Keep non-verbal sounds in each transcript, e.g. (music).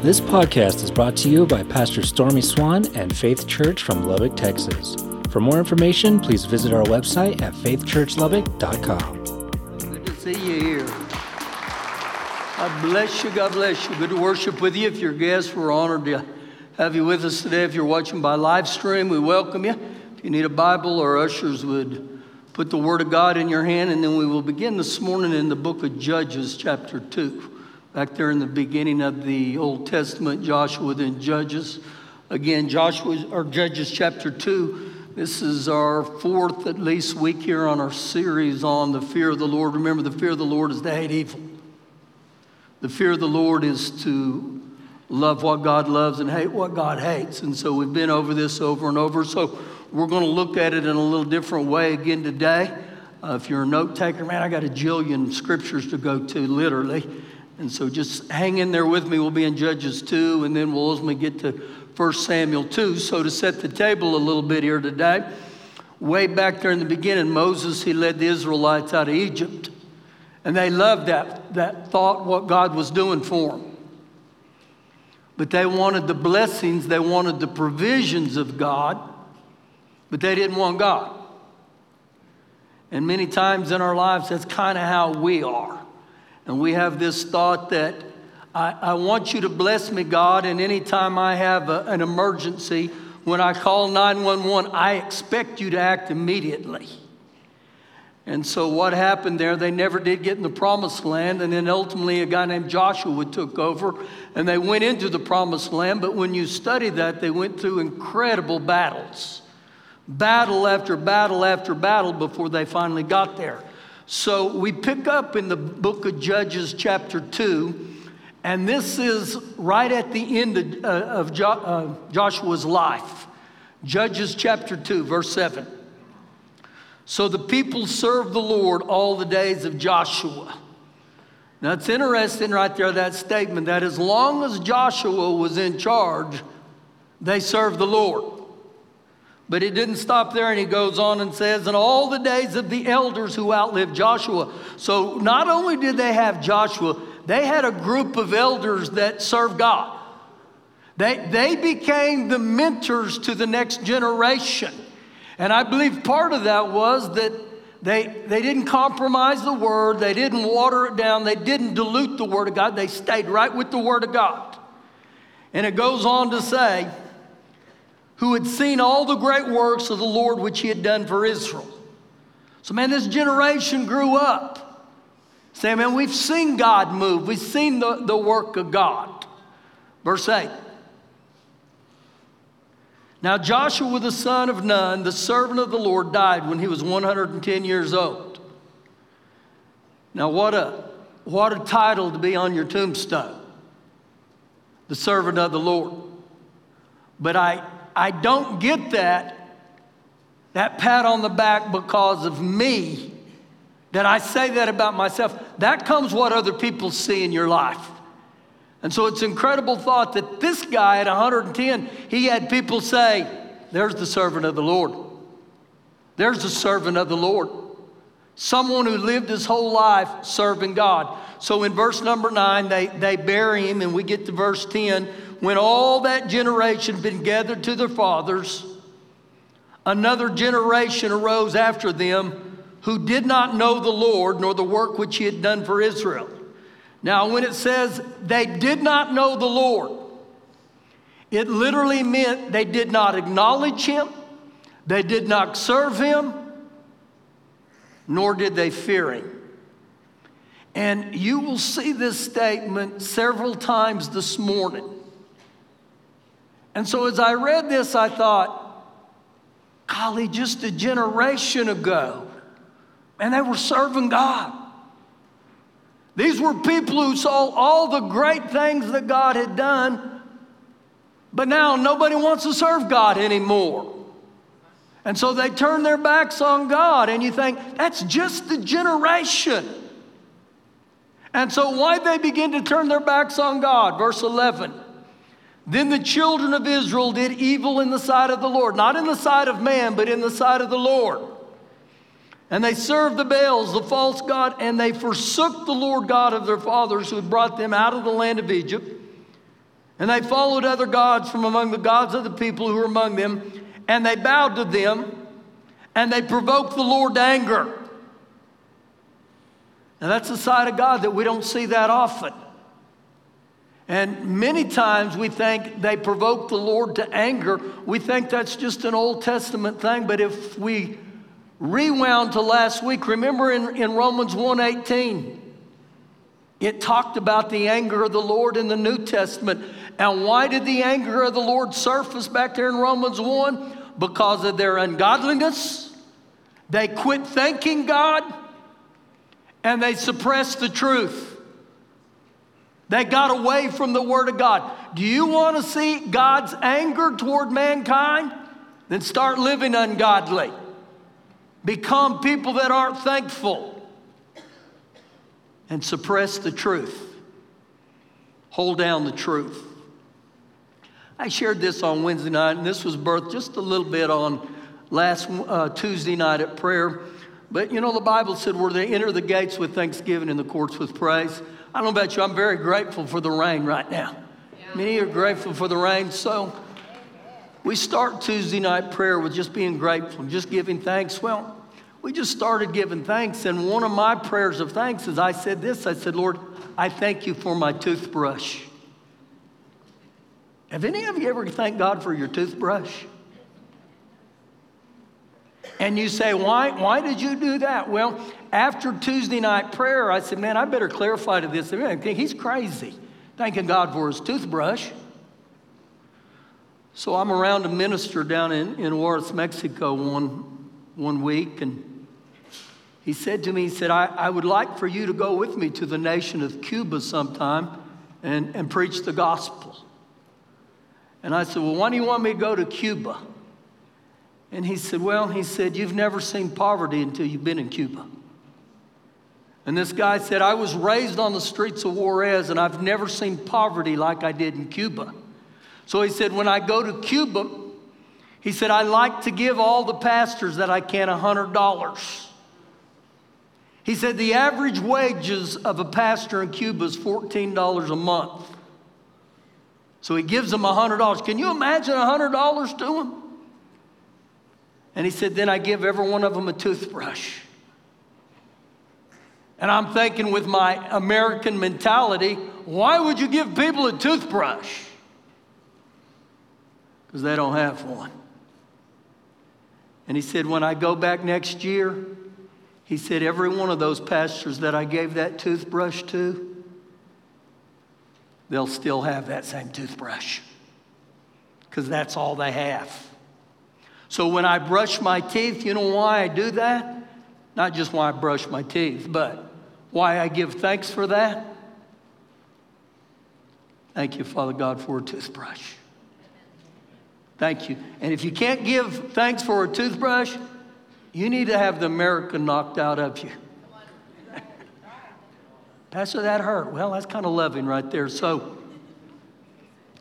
This podcast is brought to you by Pastor Stormy Swan and Faith Church from Lubbock, Texas. For more information, please visit our website at faithchurchlubbock.com. Good to see you here. God bless you. God bless you. Good to worship with you. If you're guests, we're honored to have you with us today. If you're watching by live stream, we welcome you. If you need a Bible, our ushers would put the Word of God in your hand, and then we will begin this morning in the book of Judges, chapter 2. Back there in the beginning of the Old Testament, Joshua, then Judges. Again, Joshua or Judges chapter 2. This is our fourth, at least, week here on our series on the fear of the Lord. Remember, the fear of the Lord is to hate evil. The fear of the Lord is to love what God loves and hate what God hates. And so we've been over this over and over. So we're going to look at it in a little different way again today. Uh, if you're a note taker, man, I got a jillion scriptures to go to, literally. And so just hang in there with me. We'll be in Judges 2, and then we'll ultimately get to 1 Samuel 2. So to set the table a little bit here today, way back there in the beginning, Moses, he led the Israelites out of Egypt. And they loved that, that thought, what God was doing for them. But they wanted the blessings, they wanted the provisions of God, but they didn't want God. And many times in our lives, that's kind of how we are. And we have this thought that I, I want you to bless me, God, and anytime I have a, an emergency, when I call 911, I expect you to act immediately. And so what happened there, they never did get in the promised land. And then ultimately, a guy named Joshua took over and they went into the promised land. But when you study that, they went through incredible battles battle after battle after battle before they finally got there. So we pick up in the book of Judges, chapter 2. And this is right at the end of, uh, of jo- uh, Joshua's life. Judges chapter 2, verse 7. So the people served the Lord all the days of Joshua. Now it's interesting right there, that statement that as long as Joshua was in charge, they served the Lord. But it didn't stop there, and he goes on and says, And all the days of the elders who outlived Joshua. So not only did they have Joshua, they had a group of elders that served God. They, they became the mentors to the next generation. And I believe part of that was that they, they didn't compromise the word, they didn't water it down, they didn't dilute the word of God, they stayed right with the word of God. And it goes on to say, who had seen all the great works of the Lord which he had done for Israel. So, man, this generation grew up saying, man, we've seen God move, we've seen the, the work of God. Verse 8. Now, Joshua the son of Nun, the servant of the Lord, died when he was 110 years old. Now, what a, what a title to be on your tombstone the servant of the Lord. But I, I don't get that, that pat on the back because of me, that I say that about myself. That comes what other people see in your life. And so it's incredible thought that this guy at 110, he had people say, There's the servant of the Lord. There's the servant of the Lord. Someone who lived his whole life serving God. So in verse number nine, they, they bury him, and we get to verse 10. When all that generation been gathered to their fathers, another generation arose after them who did not know the Lord nor the work which he had done for Israel. Now, when it says they did not know the Lord, it literally meant they did not acknowledge him, they did not serve him, nor did they fear him. And you will see this statement several times this morning. And so as I read this, I thought, golly, just a generation ago, and they were serving God. These were people who saw all the great things that God had done, but now nobody wants to serve God anymore. And so they turn their backs on God, and you think, that's just the generation. And so, why they begin to turn their backs on God? Verse 11. Then the children of Israel did evil in the sight of the Lord, not in the sight of man, but in the sight of the Lord. And they served the Baals, the false God, and they forsook the Lord God of their fathers who had brought them out of the land of Egypt. And they followed other gods from among the gods of the people who were among them, and they bowed to them, and they provoked the Lord to anger. Now, that's the side of God that we don't see that often. And many times we think they provoked the Lord to anger. We think that's just an Old Testament thing. But if we rewound to last week, remember in, in Romans 1:18, it talked about the anger of the Lord in the New Testament. And why did the anger of the Lord surface back there in Romans 1? Because of their ungodliness. They quit thanking God and they suppressed the truth. They got away from the Word of God. Do you want to see God's anger toward mankind? Then start living ungodly. Become people that aren't thankful and suppress the truth. Hold down the truth. I shared this on Wednesday night, and this was birthed just a little bit on last uh, Tuesday night at prayer. But you know, the Bible said, where they enter the gates with thanksgiving and the courts with praise. I don't know about you, I'm very grateful for the rain right now. Yeah. Many are grateful for the rain. So we start Tuesday night prayer with just being grateful, just giving thanks. Well, we just started giving thanks. And one of my prayers of thanks is I said this I said, Lord, I thank you for my toothbrush. Have any of you ever thanked God for your toothbrush? And you say, why, why did you do that? Well, after Tuesday night prayer, I said, man, I better clarify to this. Think he's crazy, thanking God for his toothbrush. So I'm around a minister down in, in Juarez, Mexico one, one week, and he said to me, he said, I, I would like for you to go with me to the nation of Cuba sometime and, and preach the gospel. And I said, Well, why do you want me to go to Cuba? And he said, Well, he said, You've never seen poverty until you've been in Cuba. And this guy said, I was raised on the streets of Juarez and I've never seen poverty like I did in Cuba. So he said, When I go to Cuba, he said, I like to give all the pastors that I can $100. He said, The average wages of a pastor in Cuba is $14 a month. So he gives them $100. Can you imagine $100 to them? And he said, Then I give every one of them a toothbrush. And I'm thinking with my American mentality, why would you give people a toothbrush? Because they don't have one. And he said, When I go back next year, he said, Every one of those pastors that I gave that toothbrush to, they'll still have that same toothbrush because that's all they have. So when I brush my teeth, you know why I do that? Not just why I brush my teeth, but why I give thanks for that. Thank you, Father God, for a toothbrush. Thank you. And if you can't give thanks for a toothbrush, you need to have the American knocked out of you. Pastor, that hurt. Well, that's kind of loving right there. So,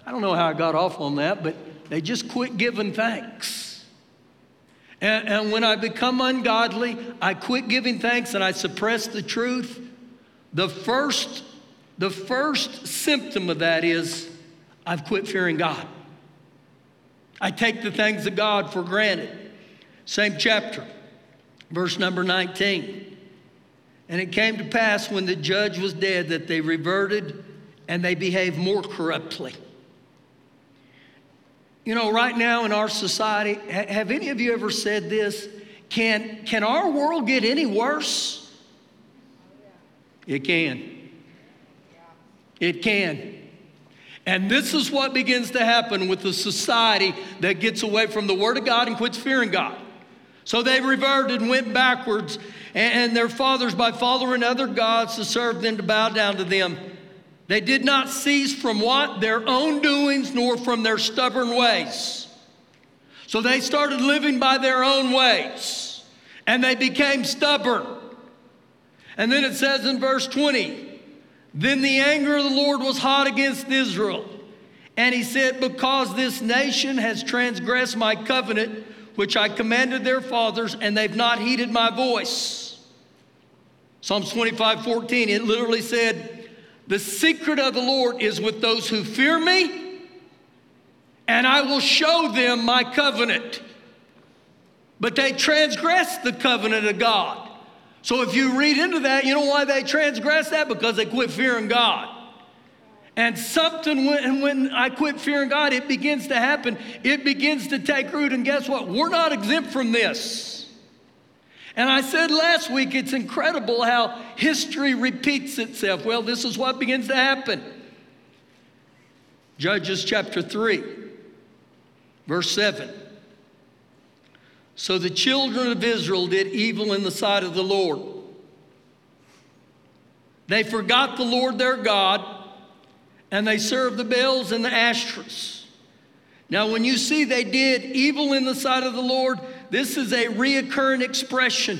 I don't know how I got off on that, but they just quit giving thanks. And, and when I become ungodly, I quit giving thanks and I suppress the truth. The first, the first symptom of that is I've quit fearing God. I take the things of God for granted. Same chapter, verse number 19. And it came to pass when the judge was dead that they reverted and they behaved more corruptly. You know, right now in our society, have any of you ever said this? Can, can our world get any worse? It can. It can. And this is what begins to happen with the society that gets away from the Word of God and quits fearing God. So they reverted and went backwards, and their fathers, by following other gods to serve them, to bow down to them. They did not cease from what? Their own doings, nor from their stubborn ways. So they started living by their own ways, and they became stubborn. And then it says in verse 20, Then the anger of the Lord was hot against Israel. And he said, Because this nation has transgressed my covenant, which I commanded their fathers, and they've not heeded my voice. Psalms 25 14, it literally said, the secret of the Lord is with those who fear me, and I will show them my covenant. But they transgressed the covenant of God. So if you read into that, you know why they transgressed that? Because they quit fearing God. And something, when, and when I quit fearing God, it begins to happen. It begins to take root. And guess what? We're not exempt from this. And I said last week, it's incredible how history repeats itself. Well, this is what begins to happen. Judges chapter 3, verse 7. So the children of Israel did evil in the sight of the Lord. They forgot the Lord their God, and they served the Baals and the Ashtoreths. Now, when you see they did evil in the sight of the Lord, this is a reoccurring expression.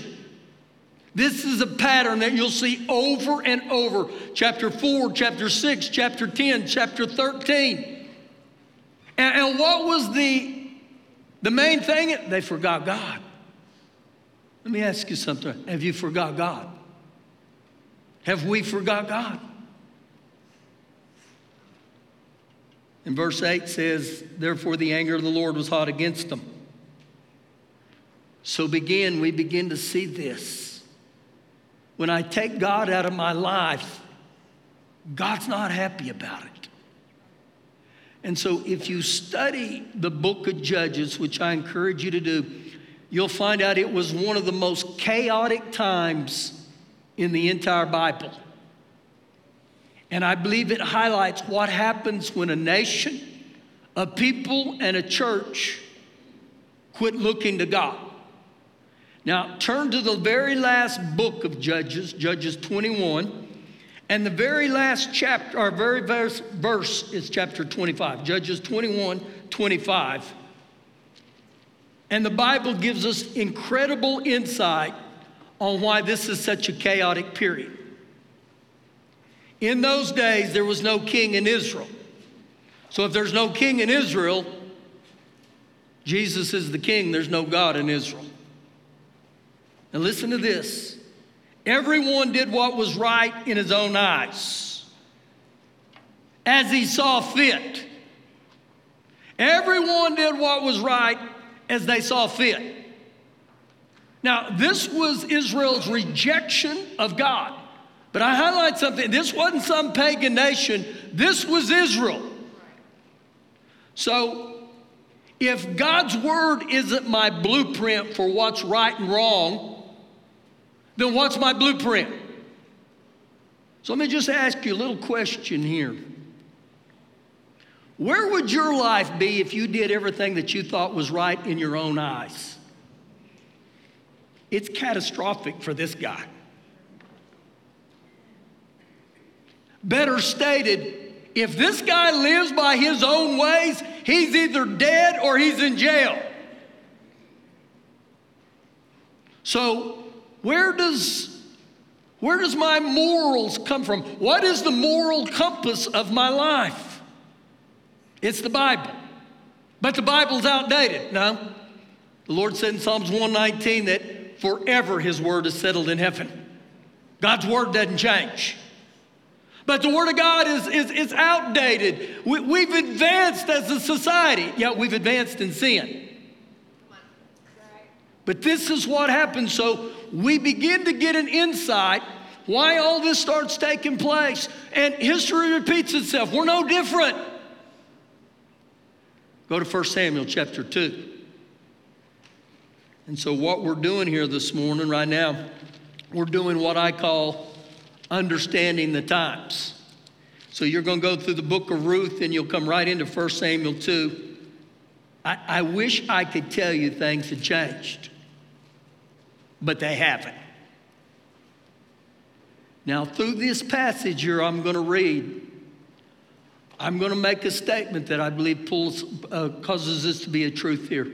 This is a pattern that you'll see over and over. Chapter 4, chapter 6, chapter 10, chapter 13. And, and what was the the main thing, they forgot God. Let me ask you something. Have you forgot God? Have we forgot God? And verse 8 says, Therefore the anger of the Lord was hot against them. So begin, we begin to see this. When I take God out of my life, God's not happy about it. And so, if you study the book of Judges, which I encourage you to do, you'll find out it was one of the most chaotic times in the entire Bible. And I believe it highlights what happens when a nation, a people, and a church quit looking to God. Now, turn to the very last book of Judges, Judges 21. And the very last chapter, our very verse, verse is chapter 25, Judges 21 25. And the Bible gives us incredible insight on why this is such a chaotic period. In those days, there was no king in Israel. So if there's no king in Israel, Jesus is the king, there's no God in Israel. Now listen to this. Everyone did what was right in his own eyes, as he saw fit. Everyone did what was right as they saw fit. Now, this was Israel's rejection of God. But I highlight something this wasn't some pagan nation, this was Israel. So, if God's word isn't my blueprint for what's right and wrong, then what's my blueprint? So let me just ask you a little question here. Where would your life be if you did everything that you thought was right in your own eyes? It's catastrophic for this guy. Better stated, if this guy lives by his own ways, he's either dead or he's in jail. So where does where does my morals come from? What is the moral compass of my life? It's the Bible. But the Bible's outdated. No. The Lord said in Psalms 119 that forever his word is settled in heaven. God's word doesn't change. But the word of God is, is, is outdated. We, we've advanced as a society, yet we've advanced in sin. But this is what happens. So we begin to get an insight why all this starts taking place. And history repeats itself. We're no different. Go to 1 Samuel chapter 2. And so, what we're doing here this morning, right now, we're doing what I call understanding the times. So, you're going to go through the book of Ruth and you'll come right into 1 Samuel 2. I, I wish I could tell you things had changed but they haven't. Now, through this passage here, I'm going to read. I'm going to make a statement that I believe pulls, uh, causes this to be a truth here.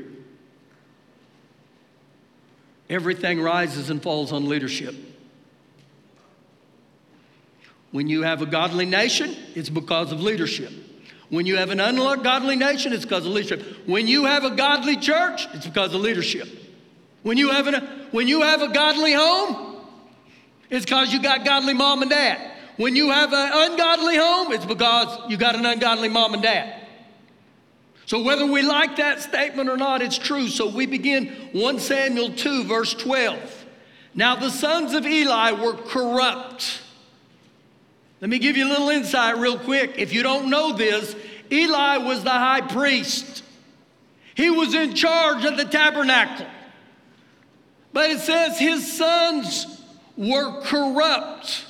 Everything rises and falls on leadership. When you have a godly nation, it's because of leadership. When you have an ungodly nation, it's because of leadership. When you have a godly church, it's because of leadership. When you have, an, when you have a godly home, it's because you got godly mom and dad. When you have an ungodly home, it's because you got an ungodly mom and dad. So, whether we like that statement or not, it's true. So, we begin 1 Samuel 2, verse 12. Now, the sons of Eli were corrupt. Let me give you a little insight real quick. If you don't know this, Eli was the high priest, he was in charge of the tabernacle. But it says his sons were corrupt.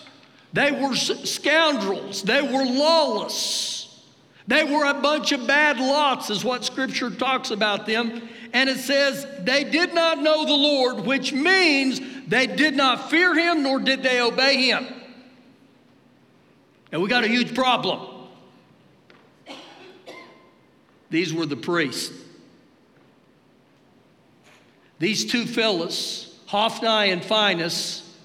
They were scoundrels. They were lawless. They were a bunch of bad lots, is what scripture talks about them. And it says they did not know the Lord, which means they did not fear him nor did they obey him. And we got a huge problem. These were the priests. These two fellas, Hophni and Phinehas,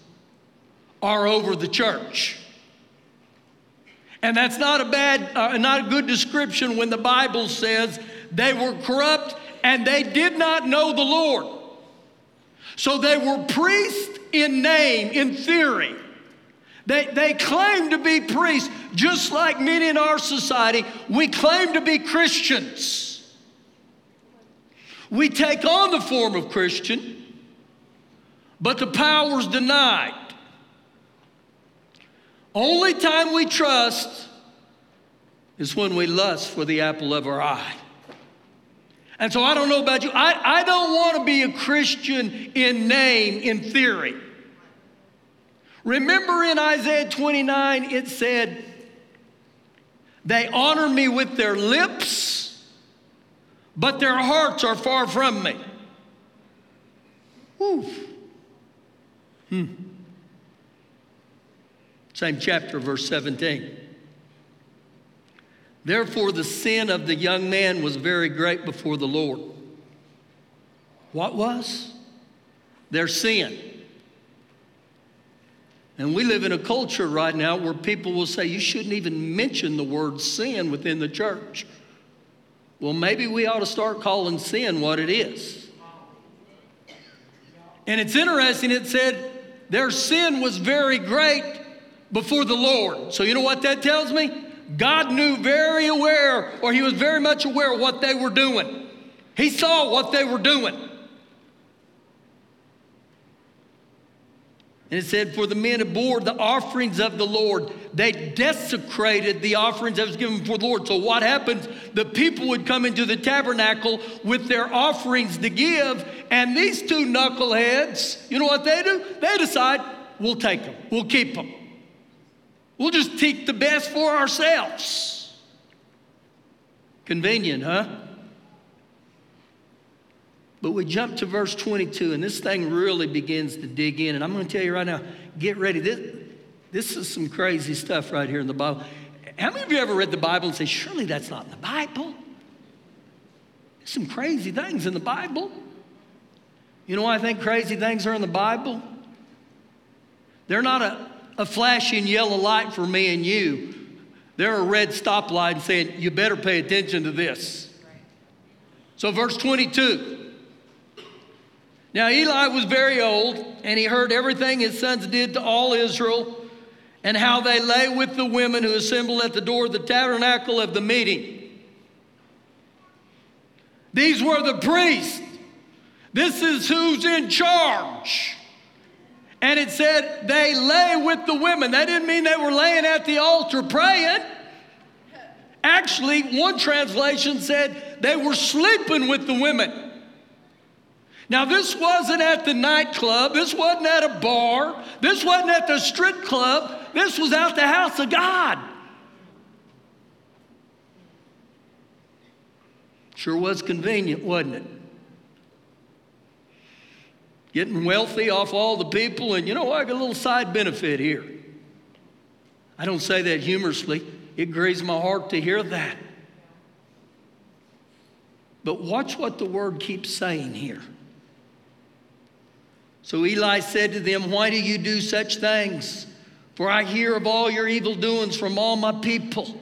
are over the church. And that's not a bad, uh, not a good description when the Bible says they were corrupt and they did not know the Lord. So they were priests in name, in theory. They, they claim to be priests, just like many in our society. We claim to be Christians. We take on the form of Christian, but the power is denied. Only time we trust is when we lust for the apple of our eye. And so I don't know about you. I, I don't want to be a Christian in name, in theory. Remember in Isaiah 29, it said, They honor me with their lips, but their hearts are far from me. Whew. Hmm. Same chapter, verse 17. Therefore, the sin of the young man was very great before the Lord. What was? Their sin. And we live in a culture right now where people will say you shouldn't even mention the word sin within the church. Well, maybe we ought to start calling sin what it is. And it's interesting, it said their sin was very great before the Lord. So, you know what that tells me? God knew very aware, or He was very much aware of what they were doing. He saw what they were doing. And it said, For the men aboard the offerings of the Lord, they desecrated the offerings that was given for the Lord. So, what happens? The people would come into the tabernacle with their offerings to give, and these two knuckleheads, you know what they do? They decide, we'll take them, we'll keep them. We'll just take the best for ourselves. Convenient, huh? But we jump to verse 22, and this thing really begins to dig in. And I'm going to tell you right now get ready. This, this is some crazy stuff right here in the Bible. How many of you ever read the Bible and say, surely that's not in the Bible? There's some crazy things in the Bible. You know why I think crazy things are in the Bible? They're not a, a flashing yellow light for me and you. They're a red stoplight saying, You better pay attention to this. So, verse 22. Now, Eli was very old, and he heard everything his sons did to all Israel, and how they lay with the women who assembled at the door of the tabernacle of the meeting. These were the priests. This is who's in charge. And it said they lay with the women. That didn't mean they were laying at the altar praying. Actually, one translation said they were sleeping with the women. Now, this wasn't at the nightclub. This wasn't at a bar. This wasn't at the strip club. This was out the house of God. Sure was convenient, wasn't it? getting wealthy off all the people, and you know, I got a little side benefit here. I don't say that humorously, it grieves my heart to hear that. But watch what the word keeps saying here. So Eli said to them, Why do you do such things? For I hear of all your evil doings from all my people.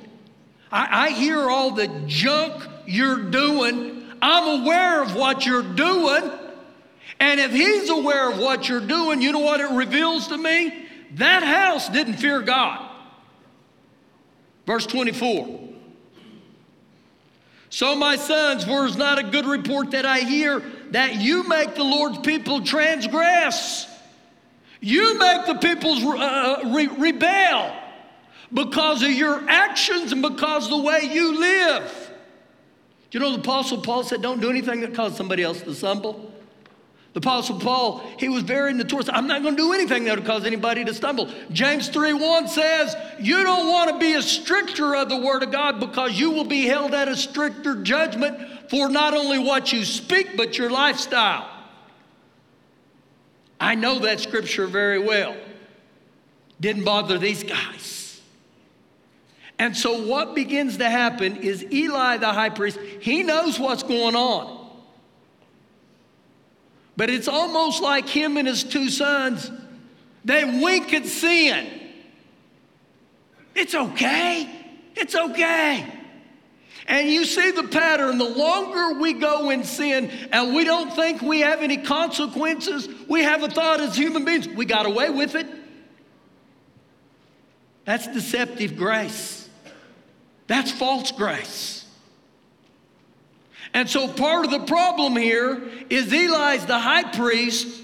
I, I hear all the junk you're doing. I'm aware of what you're doing. And if he's aware of what you're doing, you know what it reveals to me? That house didn't fear God. Verse 24. So, my sons, for it's not a good report that I hear that you make the Lord's people transgress. You make the peoples uh, uh, re- rebel because of your actions and because of the way you live. You know the Apostle Paul said, Don't do anything that causes somebody else to stumble? The Apostle Paul, he was very notorious. I'm not going to do anything that would cause anybody to stumble. James 3 1 says, You don't want to be a stricter of the Word of God because you will be held at a stricter judgment for not only what you speak, but your lifestyle. I know that scripture very well. Didn't bother these guys. And so, what begins to happen is Eli, the high priest, he knows what's going on. But it's almost like him and his two sons, they wink at sin. It's okay. It's okay. And you see the pattern. The longer we go in sin and we don't think we have any consequences, we have a thought as human beings, we got away with it. That's deceptive grace. That's false grace. And so part of the problem here is Eli's the high priest.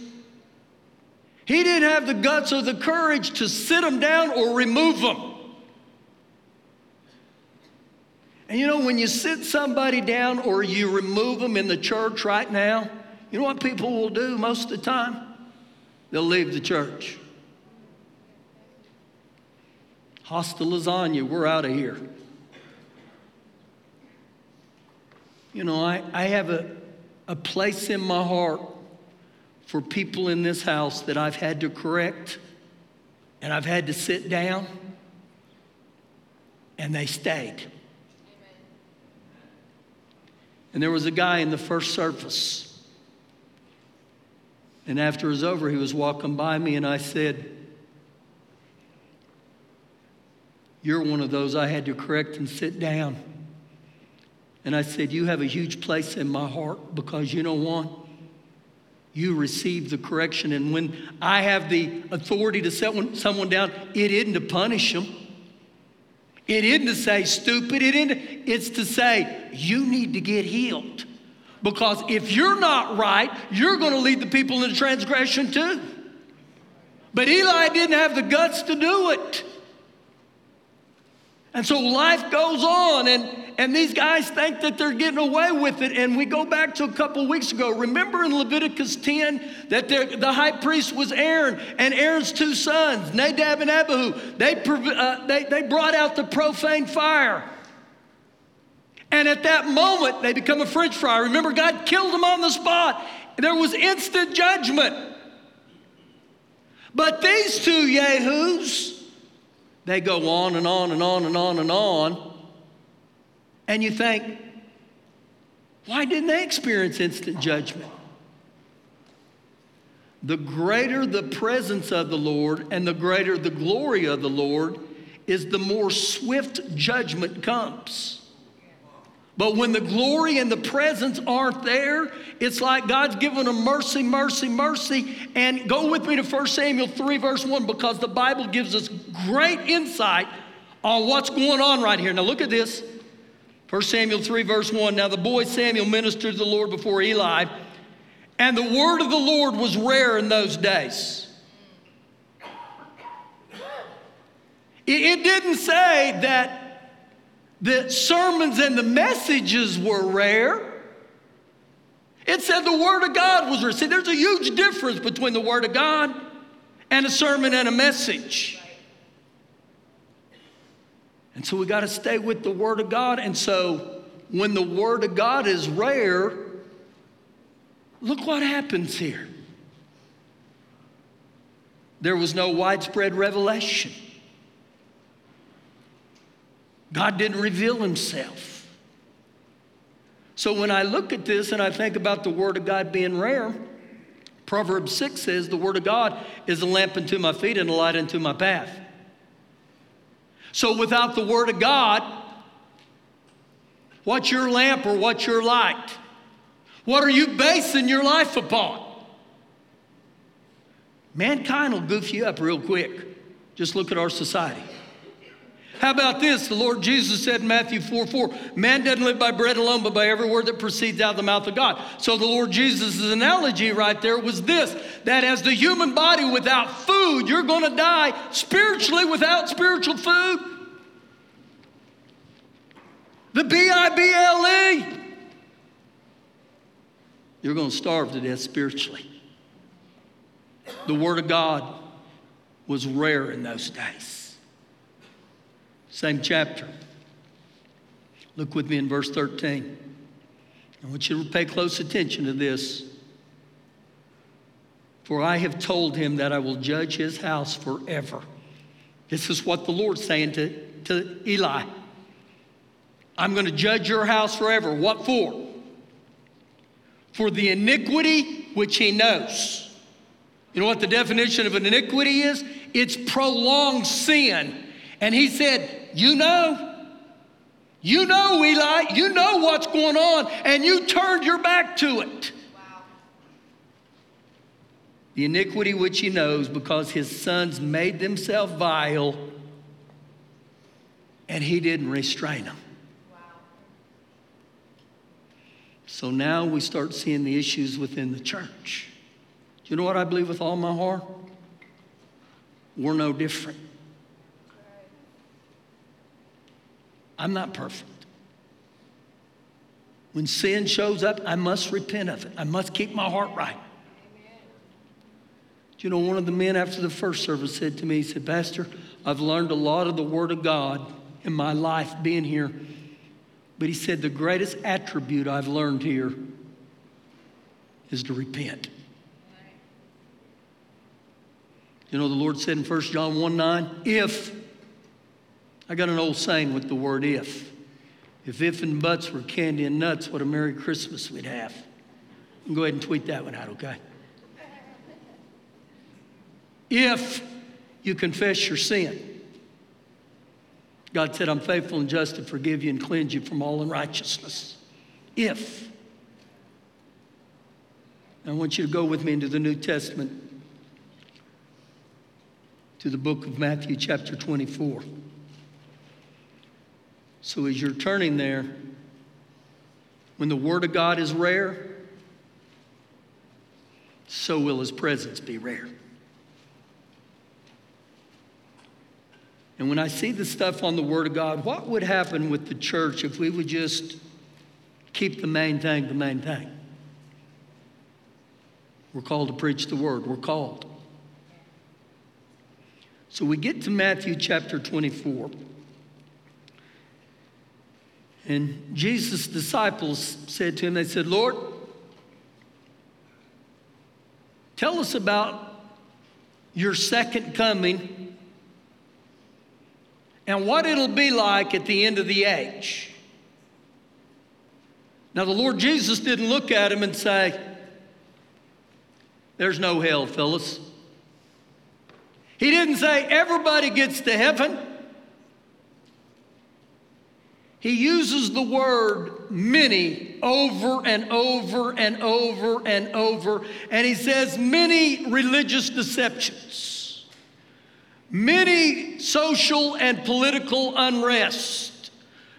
He didn't have the guts or the courage to sit them down or remove them. And you know, when you sit somebody down or you remove them in the church right now, you know what people will do most of the time? They'll leave the church. Hasta lasagna, we're out of here. You know, I, I have a, a place in my heart for people in this house that I've had to correct and I've had to sit down, and they stayed. And there was a guy in the first service. And after it was over, he was walking by me, and I said, You're one of those I had to correct and sit down. And I said, You have a huge place in my heart because you know what? You received the correction. And when I have the authority to set someone down, it isn't to punish them. It isn't to say stupid. It isn't, it's to say, you need to get healed. Because if you're not right, you're going to lead the people into transgression too. But Eli didn't have the guts to do it. And so life goes on, and, and these guys think that they're getting away with it. And we go back to a couple weeks ago. Remember in Leviticus 10 that the high priest was Aaron and Aaron's two sons, Nadab and Abihu. They, uh, they, they brought out the profane fire. And at that moment, they become a french fry. Remember, God killed them on the spot. There was instant judgment. But these two Yahoos, they go on and on and on and on and on. And you think, why didn't they experience instant judgment? The greater the presence of the Lord and the greater the glory of the Lord is the more swift judgment comes. But when the glory and the presence aren't there, it's like God's given them mercy, mercy, mercy. And go with me to 1 Samuel 3, verse 1, because the Bible gives us great insight on what's going on right here. Now, look at this 1 Samuel 3, verse 1. Now, the boy Samuel ministered to the Lord before Eli, and the word of the Lord was rare in those days. It, didn't say that the sermons and the messages were rare. It said the Word of God was rare. See, there's a huge difference between the Word of God and a sermon and a message. And so we got to stay with the Word of God. And so when the Word of God is rare, look what happens here. There was no widespread revelation. God didn't reveal himself. So when I look at this and I think about the Word of God being rare, Proverbs 6 says, The Word of God is a lamp unto my feet and a light unto my path. So without the Word of God, what's your lamp or what's your light? What are you basing your life upon? Mankind will goof you up real quick. Just look at our society. How about this? The Lord Jesus said in Matthew 4 4, man doesn't live by bread alone, but by every word that proceeds out of the mouth of God. So the Lord Jesus' analogy right there was this that as the human body without food, you're going to die spiritually without spiritual food. The B I B L E. You're going to starve to death spiritually. The Word of God was rare in those days. Same chapter. Look with me in verse 13. I want you to pay close attention to this. For I have told him that I will judge his house forever. This is what the Lord's saying to, to Eli. I'm going to judge your house forever. What for? For the iniquity which he knows. You know what the definition of an iniquity is? It's prolonged sin. And he said, You know, you know, Eli, you know what's going on, and you turned your back to it. Wow. The iniquity which he knows because his sons made themselves vile and he didn't restrain them. So now we start seeing the issues within the church. Do you know what I believe with all my heart? We're no different. I'm not perfect. When sin shows up, I must repent of it. I must keep my heart right. Do you know, one of the men after the first service said to me, he said, Pastor, I've learned a lot of the Word of God in my life being here but he said, The greatest attribute I've learned here is to repent. You know, the Lord said in 1 John 1 9, if, I got an old saying with the word if. If if and buts were candy and nuts, what a Merry Christmas we'd have. Go ahead and tweet that one out, okay? If you confess your sin, God said, I'm faithful and just to forgive you and cleanse you from all unrighteousness. If. I want you to go with me into the New Testament, to the book of Matthew, chapter 24. So as you're turning there, when the Word of God is rare, so will His presence be rare. And when I see the stuff on the Word of God, what would happen with the church if we would just keep the main thing the main thing? We're called to preach the Word. We're called. So we get to Matthew chapter 24. And Jesus' disciples said to him, They said, Lord, tell us about your second coming and what it'll be like at the end of the age. Now, the Lord Jesus didn't look at him and say, There's no hell, Phyllis. He didn't say, Everybody gets to heaven. He uses the word many over and over and over and over, and he says many religious deceptions many social and political unrest,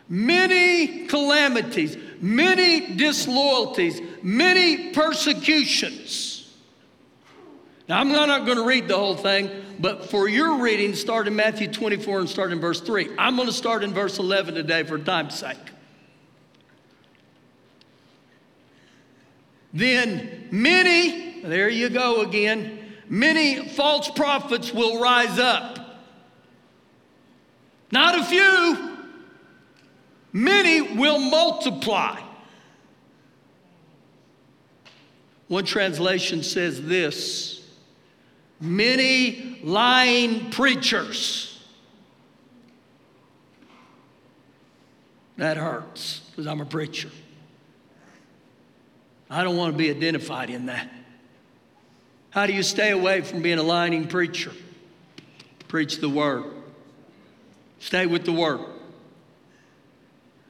many calamities, many disloyalties, many persecutions. Now, I'm not going to read the whole thing, but for your reading, start in Matthew 24 and start in verse 3. I'm going to start in verse 11 today for time's sake. Then many, there you go again, many false prophets will rise up. Not a few, many will multiply. One translation says this many lying preachers. That hurts because I'm a preacher. I don't want to be identified in that. How do you stay away from being a lying preacher? Preach the word. Stay with the word.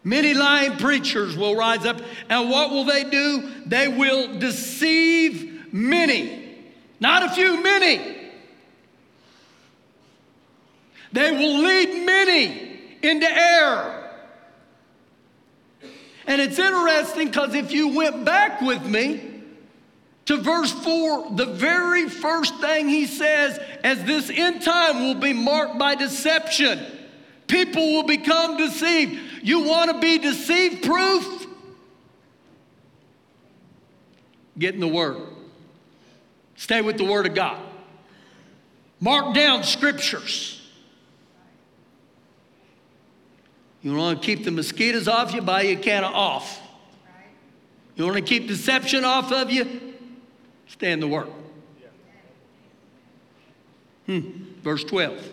Many lying preachers will rise up, and what will they do? They will deceive many. Not a few, many. They will lead many into error. And it's interesting because if you went back with me to verse 4, the very first thing he says, as this end time will be marked by deception, people will become deceived. You want to be deceived proof? Get in the Word. Stay with the Word of God. Mark down scriptures. You want to keep the mosquitoes off you, buy you a can of off. You want to keep deception off of you, stay in the Word. Hmm. Verse 12.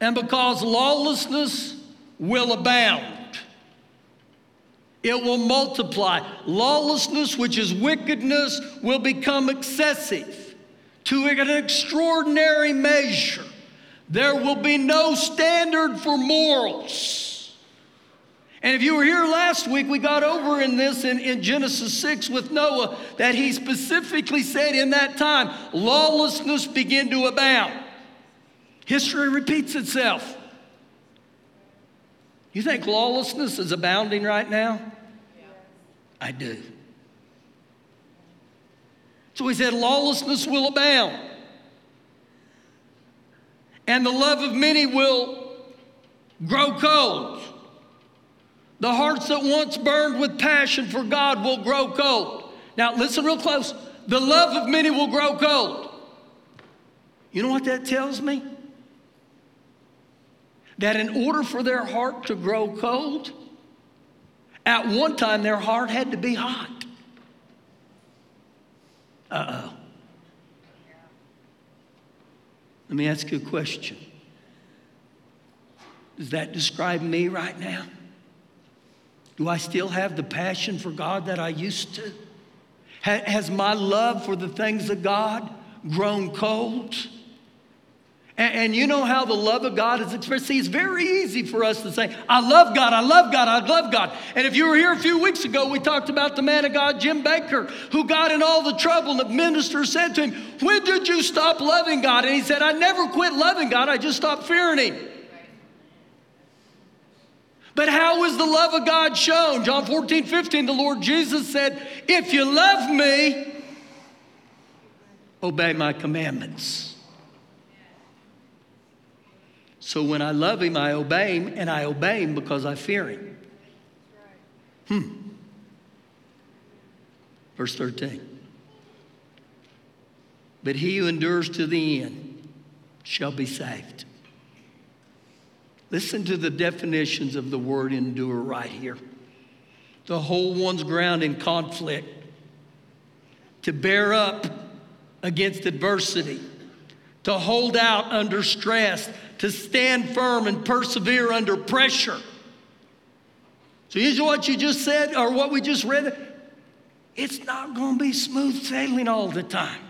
And because lawlessness will abound, it will multiply. Lawlessness, which is wickedness, will become excessive to an extraordinary measure. There will be no standard for morals. And if you were here last week, we got over in this in, in Genesis 6 with Noah that he specifically said in that time, lawlessness began to abound. History repeats itself. You think lawlessness is abounding right now? I do. So he said, lawlessness will abound. And the love of many will grow cold. The hearts that once burned with passion for God will grow cold. Now, listen real close. The love of many will grow cold. You know what that tells me? That in order for their heart to grow cold, at one time, their heart had to be hot. Uh oh. Let me ask you a question. Does that describe me right now? Do I still have the passion for God that I used to? Has my love for the things of God grown cold? And, and, you know how the love of God is expressed? See, it's very easy for us to say, I love God, I love God, I love God. And if you were here a few weeks ago, we talked about the man of God, Jim Bakker, who got in all the trouble. And the minister said to him, When did you stop loving God? And he said, I never quit loving God, I just stopped fearing Him. But how is the love of God shown? John 14, 15, the Lord Jesus said, If you love me, obey my commandments. So when I love him, I obey him, and I obey him because I fear him. Hmm. Verse 13. But he who endures to the end shall be saved. Listen to the definitions of the word endure right here. To hold one's ground in conflict, to bear up against adversity, to hold out under stress, to stand firm and persevere under pressure. So here's what you just said, or what we just read. It's not going to be smooth sailing all the time.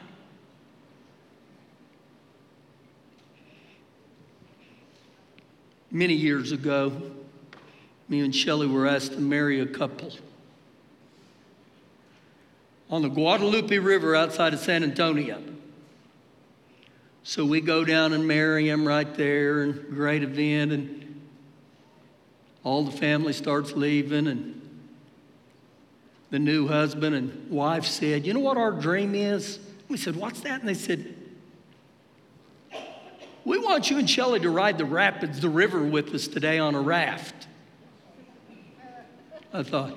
Many years ago, me and Shelly were asked to marry a couple on the Guadalupe River outside of San Antonio. So we go down and marry him right there, and great event, and all the family starts leaving, and the new husband and wife said, You know what our dream is? We said, What's that? And they said, We want you and Shelly to ride the rapids, the river with us today on a raft. I thought,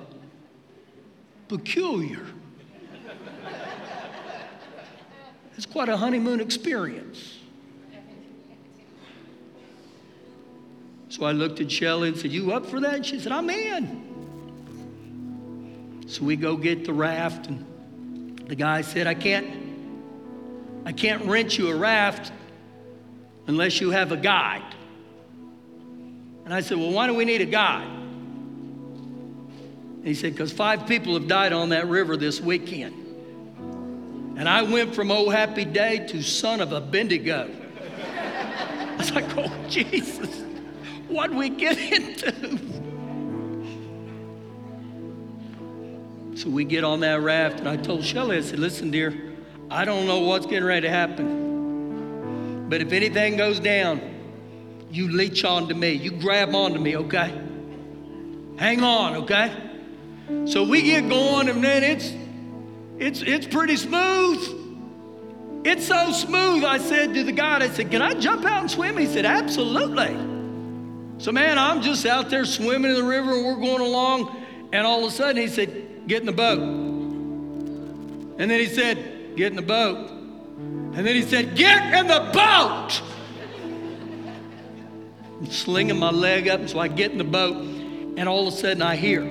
peculiar. It's quite a honeymoon experience. So I looked at Shelley and said, You up for that? And she said, I'm in. So we go get the raft, and the guy said, I can't, I can't rent you a raft unless you have a guide. And I said, Well, why do we need a guide? And he said, Because five people have died on that river this weekend. And I went from oh happy day to son of a bendigo. (laughs) I was like, oh Jesus, what we get (laughs) into? So we get on that raft, and I told Shelley, I said, listen, dear, I don't know what's getting ready to happen. But if anything goes down, you leech onto me. You grab onto me, okay? Hang on, okay? So we get going, and then it's it's it's pretty smooth. It's so smooth. I said to the guy, I said, Can I jump out and swim? He said, Absolutely. So, man, I'm just out there swimming in the river and we're going along. And all of a sudden, he said, Get in the boat. And then he said, Get in the boat. And then he said, Get in the boat. I'm slinging my leg up, so I get in the boat. And all of a sudden, I hear,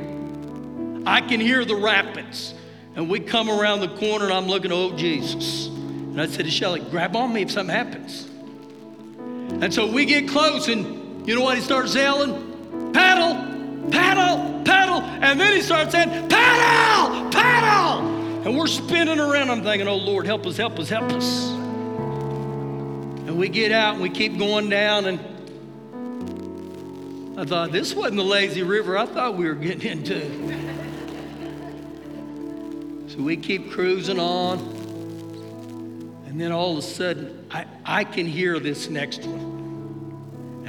I can hear the rapids. And we come around the corner, and I'm looking, Oh, Jesus. And I said to Shelly, Grab on me if something happens. And so we get close, and you know what he starts yelling? Paddle, paddle, paddle. And then he starts saying, Paddle, paddle. And we're spinning around. I'm thinking, Oh Lord, help us, help us, help us. And we get out and we keep going down. And I thought, this wasn't the lazy river I thought we were getting into. So we keep cruising on. And then all of a sudden, I, I can hear this next one.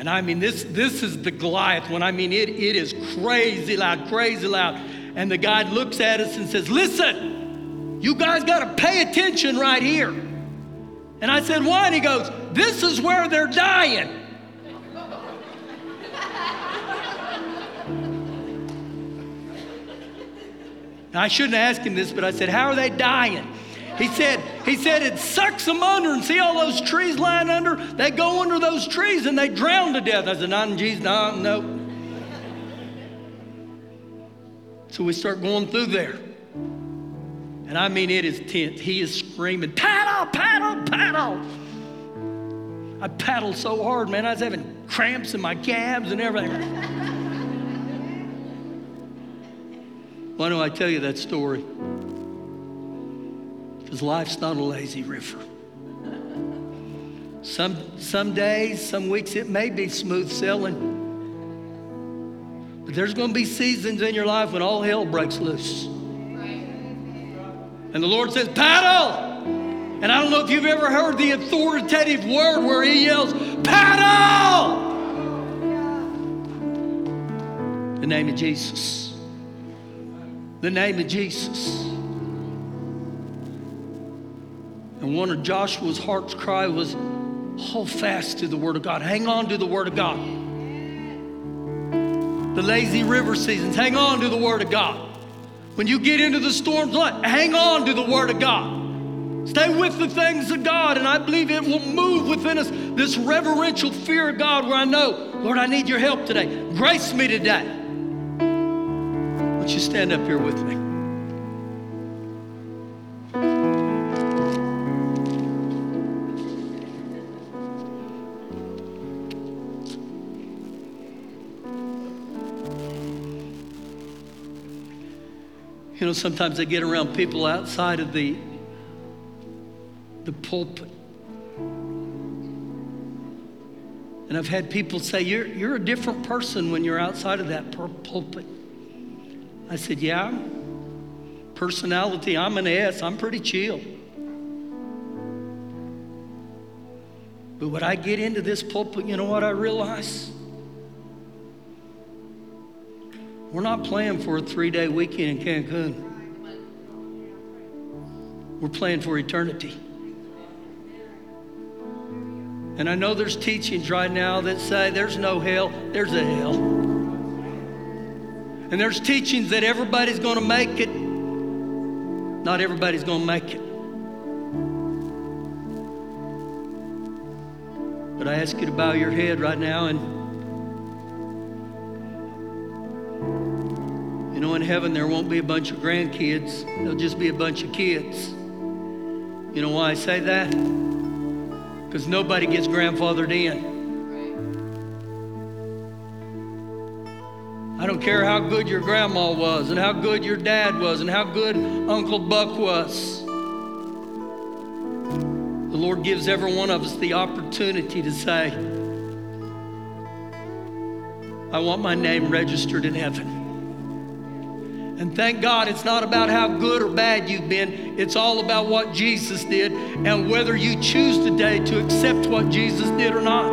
And I mean, this, this is the Goliath one. I mean, it, it is crazy loud, crazy loud. And the guy looks at us and says, Listen, you guys got to pay attention right here. And I said, Why? And he goes, This is where they're dying. I shouldn't ask him this, but I said, How are they dying? He said, he said it sucks them under and see all those trees lying under? They go under those trees and they drown to death. I said, in Jesus, no, no. So we start going through there. And I mean, it is tense. He is screaming, paddle, paddle, paddle. I paddled so hard, man. I was having cramps in my calves and everything. Why don't I tell you that story? Because life's not a lazy river. Some, some days, some weeks, it may be smooth sailing. But there's going to be seasons in your life when all hell breaks loose. And the Lord says, paddle! And I don't know if you've ever heard the authoritative word where He yells, paddle! The name of Jesus. The name of Jesus. And one of Joshua's heart's cry was, hold fast to the Word of God. Hang on to the Word of God. The lazy river seasons, hang on to the Word of God. When you get into the storms, hang on to the Word of God. Stay with the things of God, and I believe it will move within us this reverential fear of God where I know, Lord, I need your help today. Grace me today. Won't you stand up here with me? Know, sometimes I get around people outside of the, the pulpit. And I've had people say, you're, you're a different person when you're outside of that pulpit. I said, Yeah, personality, I'm an S, I'm pretty chill. But when I get into this pulpit, you know what I realize? We're not playing for a three day weekend in Cancun. We're playing for eternity. And I know there's teachings right now that say there's no hell, there's a hell. And there's teachings that everybody's going to make it. Not everybody's going to make it. But I ask you to bow your head right now and You know, in heaven, there won't be a bunch of grandkids, there'll just be a bunch of kids. You know why I say that? Because nobody gets grandfathered in. I don't care how good your grandma was, and how good your dad was, and how good Uncle Buck was. The Lord gives every one of us the opportunity to say, I want my name registered in heaven. And thank God it's not about how good or bad you've been. It's all about what Jesus did and whether you choose today to accept what Jesus did or not.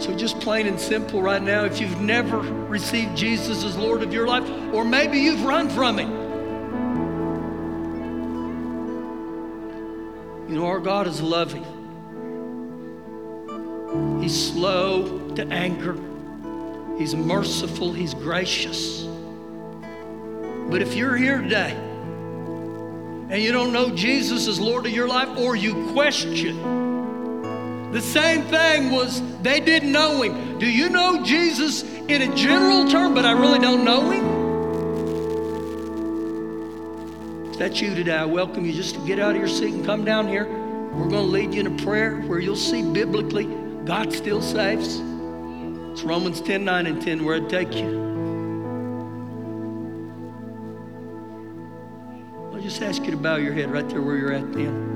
So, just plain and simple right now, if you've never received Jesus as Lord of your life, or maybe you've run from Him. You know, our God is loving, He's slow to anger. He's merciful. He's gracious. But if you're here today and you don't know Jesus as Lord of your life, or you question, the same thing was they didn't know him. Do you know Jesus in a general term, but I really don't know him? If that's you today, I welcome you just to get out of your seat and come down here. We're going to lead you in a prayer where you'll see biblically God still saves. It's Romans 10 9 and 10 where it take you. I'll just ask you to bow your head right there where you're at then.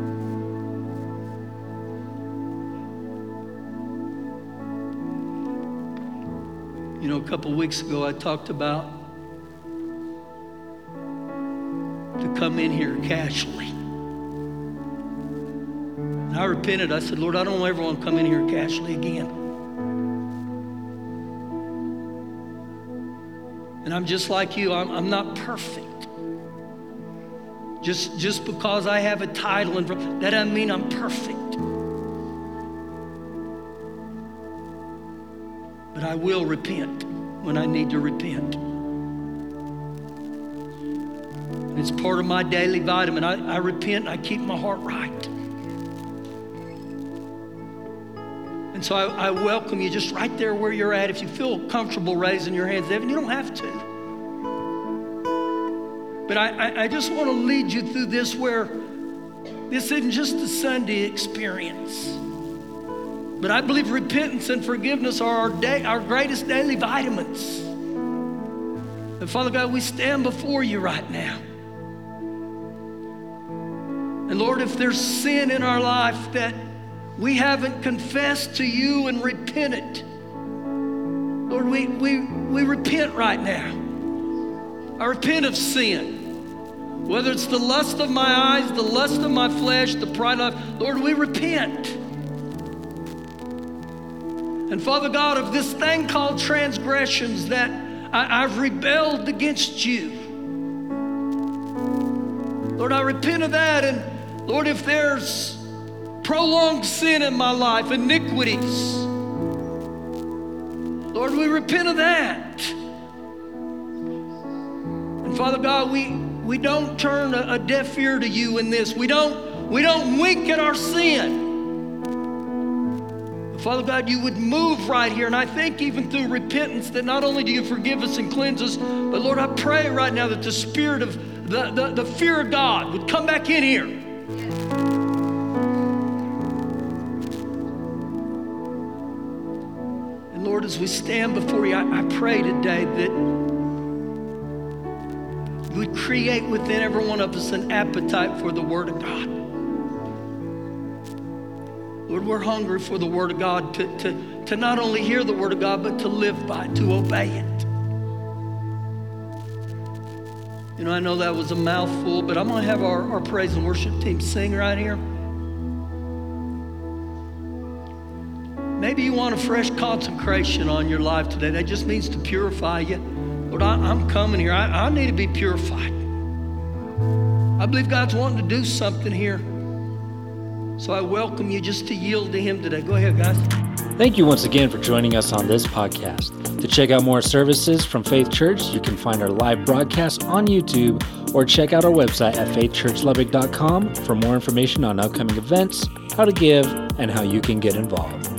You know, a couple weeks ago I talked about to come in here casually. And I repented. I said, Lord, I don't ever want to come in here casually again. And I'm just like you, I'm, I'm not perfect. Just, just because I have a title, and that doesn't mean I'm perfect. But I will repent when I need to repent. It's part of my daily vitamin. I, I repent, I keep my heart right. So I, I, welcome you just right there where you're at. If you feel comfortable raising your hands, Evan, you don't have to. But I, I, I just want to lead you through this where this isn't just a Sunday experience. But I believe repentance and forgiveness are our, day, our greatest daily vitamins. And Father God, we stand before you right now. And Lord, if there's sin in our life that we haven't confessed to you and repented, Lord, we, we, we repent right now. I repent of sin. Whether it's the lust of my eyes, the lust of my flesh, the pride of, Lord, we repent. And Father God, of this thing called transgressions that I, have rebelled against you. Lord, I repent of that. And Lord, if there's prolonged sin in my life, iniquities, Lord, we repent of that. And Father God, we, we don't turn a, a deaf ear to you in this. We don't, we don't wink at our sin. Father God, you would move right here. And I think even through repentance that not only do you forgive us and cleanse us, but Lord, I pray right now that the spirit of the, the, the fear of God would come back in here. Lord, as we stand before you, I, I pray today that would create within every one of us an appetite for the Word of God. Lord, we're hungry for the Word of God to, to, to not only hear the Word of God, but to live by it, to obey it. You know, I know that was a mouthful, but I'm going to have our, our praise and worship team sing right here. Maybe you want a fresh consecration on your life today. That just means to purify you. Lord, I, am coming here. I, I need to be purified. I believe God's wanting to do something here. So I welcome you just to yield to Him today. Go ahead, guys. Thank you once again for joining us on this podcast. To check out more services from Faith Church, you can find our live broadcast on YouTube or check out our website at faithchurchlubbock.com for more information on upcoming events, how to give, and how you can get involved.